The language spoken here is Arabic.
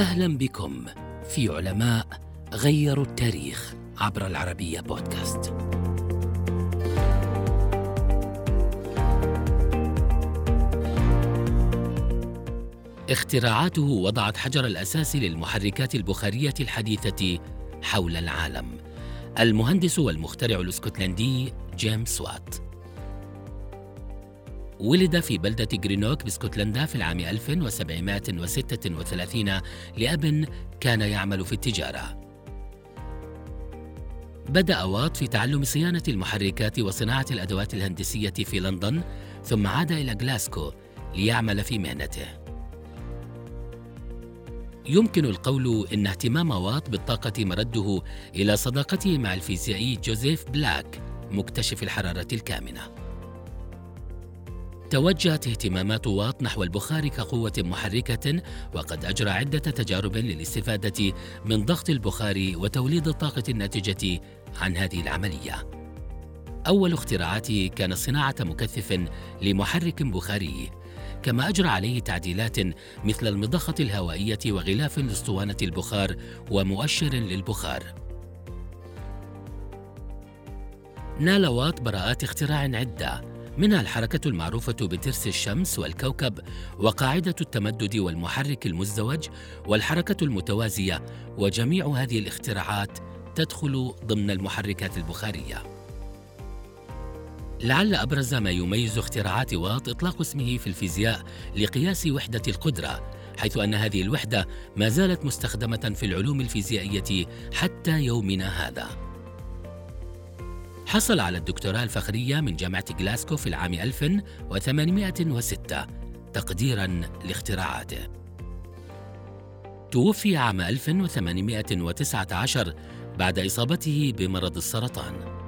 أهلا بكم في علماء غيروا التاريخ عبر العربية بودكاست. اختراعاته وضعت حجر الأساس للمحركات البخارية الحديثة حول العالم. المهندس والمخترع الإسكتلندي جيمس وات. ولد في بلدة جرينوك باسكتلندا في العام 1736 لأب كان يعمل في التجارة. بدأ وات في تعلم صيانة المحركات وصناعة الأدوات الهندسية في لندن، ثم عاد إلى غلاسكو ليعمل في مهنته. يمكن القول إن اهتمام وات بالطاقة مرده إلى صداقته مع الفيزيائي جوزيف بلاك مكتشف الحرارة الكامنة. توجهت اهتمامات وات نحو البخار كقوة محركة وقد أجرى عدة تجارب للاستفادة من ضغط البخار وتوليد الطاقة الناتجة عن هذه العملية. أول اختراعاته كان صناعة مكثف لمحرك بخاري كما أجرى عليه تعديلات مثل المضخة الهوائية وغلاف لاسطوانة البخار ومؤشر للبخار. نال وات براءات اختراع عدة منها الحركة المعروفة بترس الشمس والكوكب وقاعدة التمدد والمحرك المزدوج والحركة المتوازية وجميع هذه الاختراعات تدخل ضمن المحركات البخارية. لعل أبرز ما يميز اختراعات واط إطلاق اسمه في الفيزياء لقياس وحدة القدرة، حيث أن هذه الوحدة ما زالت مستخدمة في العلوم الفيزيائية حتى يومنا هذا. حصل على الدكتوراه الفخرية من جامعة غلاسكو في العام 1806 تقديرا لاختراعاته. توفي عام 1819 بعد إصابته بمرض السرطان.